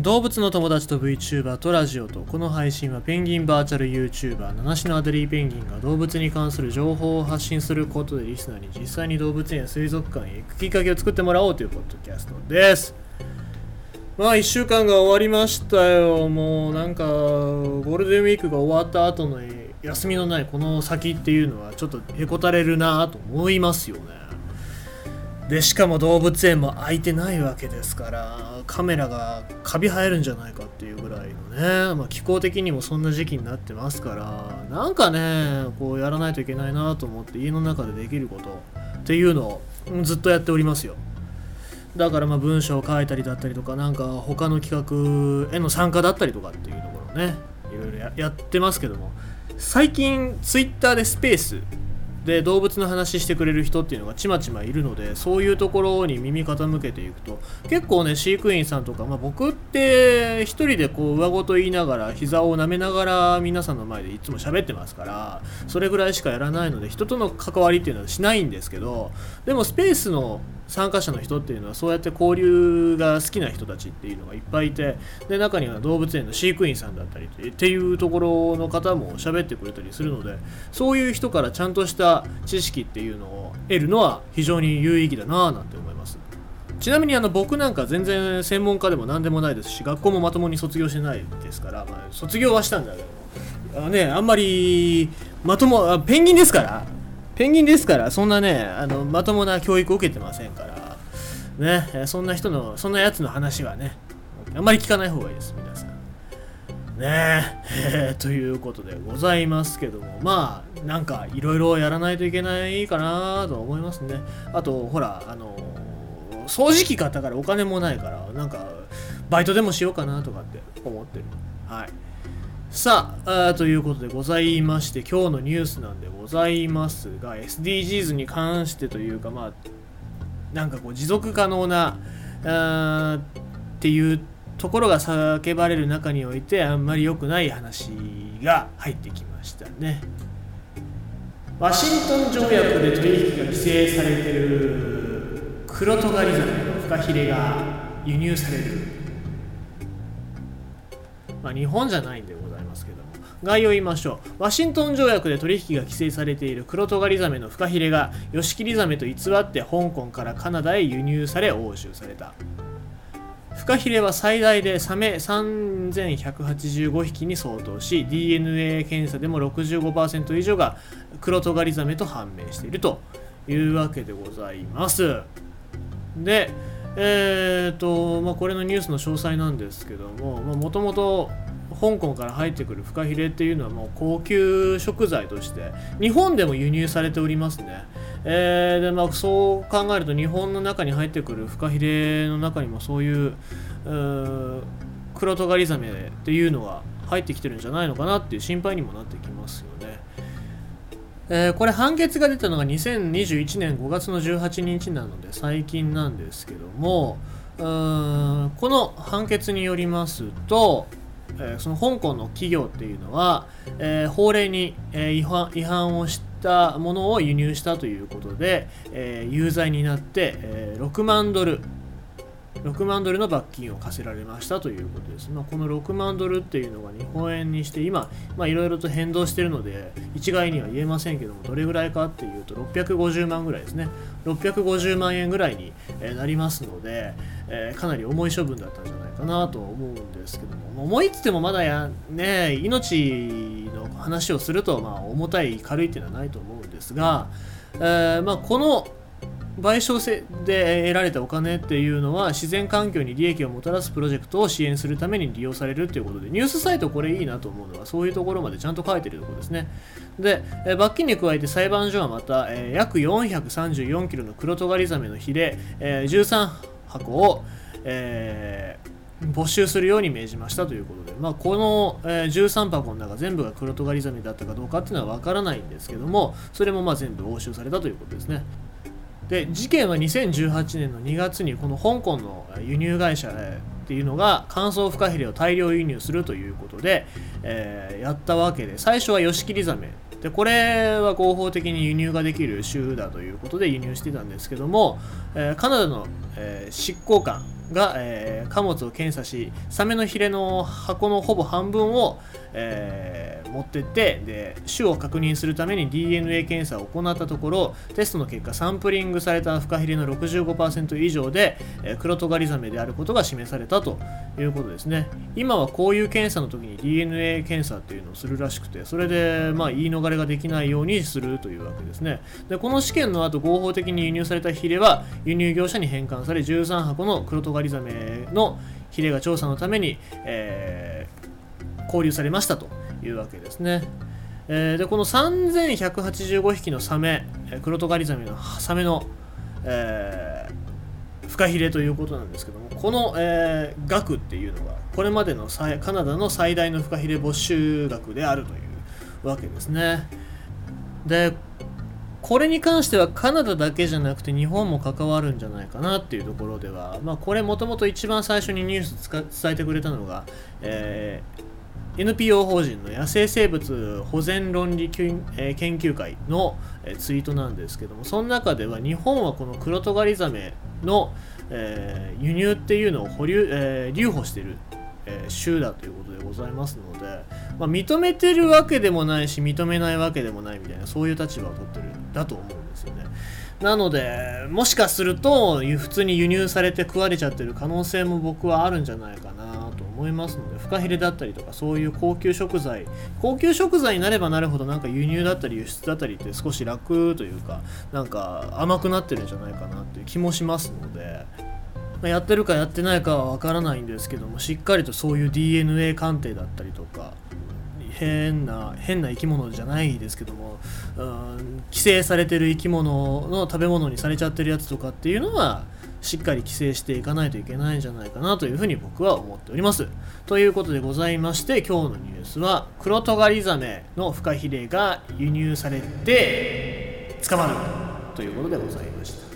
動物の友達と VTuber とラジオとこの配信はペンギンバーチャル YouTuber 七種のアデリーペンギンが動物に関する情報を発信することでリスナーに実際に動物園や水族館へ行くきっかけを作ってもらおうというポッドキャストです。まあ1週間が終わりましたよ。もうなんかゴールデンウィークが終わった後の休みのないこの先っていうのはちょっとへこたれるなと思いますよね。でしかも動物園も空いてないわけですからカメラがカビ生えるんじゃないかっていうぐらいのね、まあ、気候的にもそんな時期になってますからなんかねこうやらないといけないなと思って家の中でできることっていうのをずっとやっておりますよ。だからまあ文章を書いたりだったりとかなんか他の企画への参加だったりとかっていうところねいろいろやってますけども。最近 Twitter でスペースで動物の話してくれる人っていうのがちまちまいるのでそういうところに耳傾けていくと。結構ね飼育員さんとか、まあ、僕って一人でこう上ごと言いながら膝を舐めながら皆さんの前でいつも喋ってますからそれぐらいしかやらないので人との関わりっていうのはしないんですけどでもスペースの参加者の人っていうのはそうやって交流が好きな人たちっていうのがいっぱいいてで中には動物園の飼育員さんだったりっていうところの方も喋ってくれたりするのでそういう人からちゃんとした知識っていうのを得るのは非常に有意義だなぁなんて思います。ちなみにあの僕なんか全然専門家でも何でもないですし学校もまともに卒業してないですから、まあ、卒業はしたんだけどあねあんまりまともペンギンですから。ペンギンですからそんなねあのまともな教育を受けてませんから。ねそんな人のそんなやつの話はねあんまり聞かない方がいいです皆さん。ね。えー、ということでございますけどもまあなんかいろいろやらないといけないかなと思いますね。あとほらあの掃除機買ったからお金もないからなんかバイトでもしようかなとかって思ってる。はい。さあということでございまして今日のニュースなんでございますが SDGs に関してというかまあなんかこう持続可能なあっていうところが叫ばれる中においてあんまり良くない話が入ってきましたね。ワシントン条約で取引が規制されているクロトガリザメのフカヒレが輸入される。まあ日本じゃないんでございますけども。概要言いましょう。ワシントン条約で取引が規制されているクロトガリザメのフカヒレがヨシキリザメと偽って香港からカナダへ輸入され押収された。フカヒレは最大でサメ3185匹に相当し DNA 検査でも65%以上がクロトガリザメと判明しているというわけでございますでえーとまあ、これのニュースの詳細なんですけどももともと香港から入ってくるフカヒレっていうのはもう高級食材として日本でも輸入されておりますね。えー、でまあ、そう考えると日本の中に入ってくるフカヒレの中にもそういうクロトガリザメっていうのが入ってきてるんじゃないのかなっていう心配にもなってきますよね。えー、これ判決が出たのが2021年5月の18日なので最近なんですけどもうんこの判決によりますと、えー、その香港の企業っていうのは、えー、法令に、えー、違反違反をしたものを輸入したということで、え有罪になって、え6万ドル6万ドルの罰金を課せられましたということです。まあ、この6万ドルっていうのが日本円にして今、いろいろと変動しているので一概には言えませんけどもどれぐらいかっていうと650万ぐらいですね650万円ぐらいになりますので、えー、かなり重い処分だったんじゃないかなと思うんですけども重いっつってもまだやね命話をするとまあ重たい軽いっていうのはないと思うんですが、えー、まあ、この賠償制で得られたお金っていうのは自然環境に利益をもたらすプロジェクトを支援するために利用されるということでニュースサイトこれいいなと思うのはそういうところまでちゃんと書いてるところですね。で、罰金に加えて裁判所はまた、え約434キロのクロトガリザメのヒレ、え13箱を、えー没収するように命じましたということで、まあ、この、えー、13箱の中全部がクロトガリザメだったかどうかっていうのは分からないんですけどもそれもまあ全部押収されたということですね。で事件は2018年の2月にこの香港の輸入会社へっていうのが乾燥フカヒレを大量輸入するということで、えー、やったわけで最初はヨシキリザメ。でこれは合法的に輸入ができる州だということで輸入してたんですけども、えー、カナダの、えー、執行官が、えー、貨物を検査しサメのヒレの箱のほぼ半分を、えー、持ってってで種を確認するために DNA 検査を行ったところテストの結果サンプリングされたフカヒレの65%以上で、えー、クロトガリザメであることが示されたということですね。今はこういう検査の時に DNA 検査っていうのをするらしくてそれでまあ言い逃れができないようにするというわけですね。でこの試験の後合法的に輸入されたヒレは輸入業者に返還され13箱のクロトガリザメのヒレが調査のために、えー、交流されましたと。いうわけですね。えー、でこの3185匹のサメ、クロトガリザメのサメの、えー、フカヒレということなんですけども、この、えー、額っていうのが、これまでのカナダの最大のフカヒレ没収額であるというわけですね。で、これに関してはカナダだけじゃなくて日本も関わるんじゃないかなっていうところでは、まあ、これもともと一番最初にニュース伝えてくれたのが、えー、NPO 法人の野生生物保全論理研究会のツイートなんですけどもその中では日本はこのクロトガリザメの、えー、輸入っていうのを保留、えー、留保してるえー、州だということでございますので、まあ、認めてるわけでもないし認めないわけでもないみたいなそういう立場を取ってるんだと思うんですよね。なのでもしかすると普通に輸入されて食われちゃってる可能性も僕はあるんじゃないかな思いますのでフカヒレだったりとかそういう高級食材高級食材になればなるほどなんか輸入だったり輸出だったりって少し楽というかなんか甘くなってるんじゃないかなっていう気もしますのでまやってるかやってないかは分からないんですけどもしっかりとそういう DNA 鑑定だったりとか変な変な生き物じゃないですけども、うん、規制されてる生き物の食べ物にされちゃってるやつとかっていうのはしっかり規制していかないといけないんじゃないかなというふうに僕は思っております。ということでございまして今日のニュースはクロトガリザメのフカヒレが輸入されて捕まるということでございました。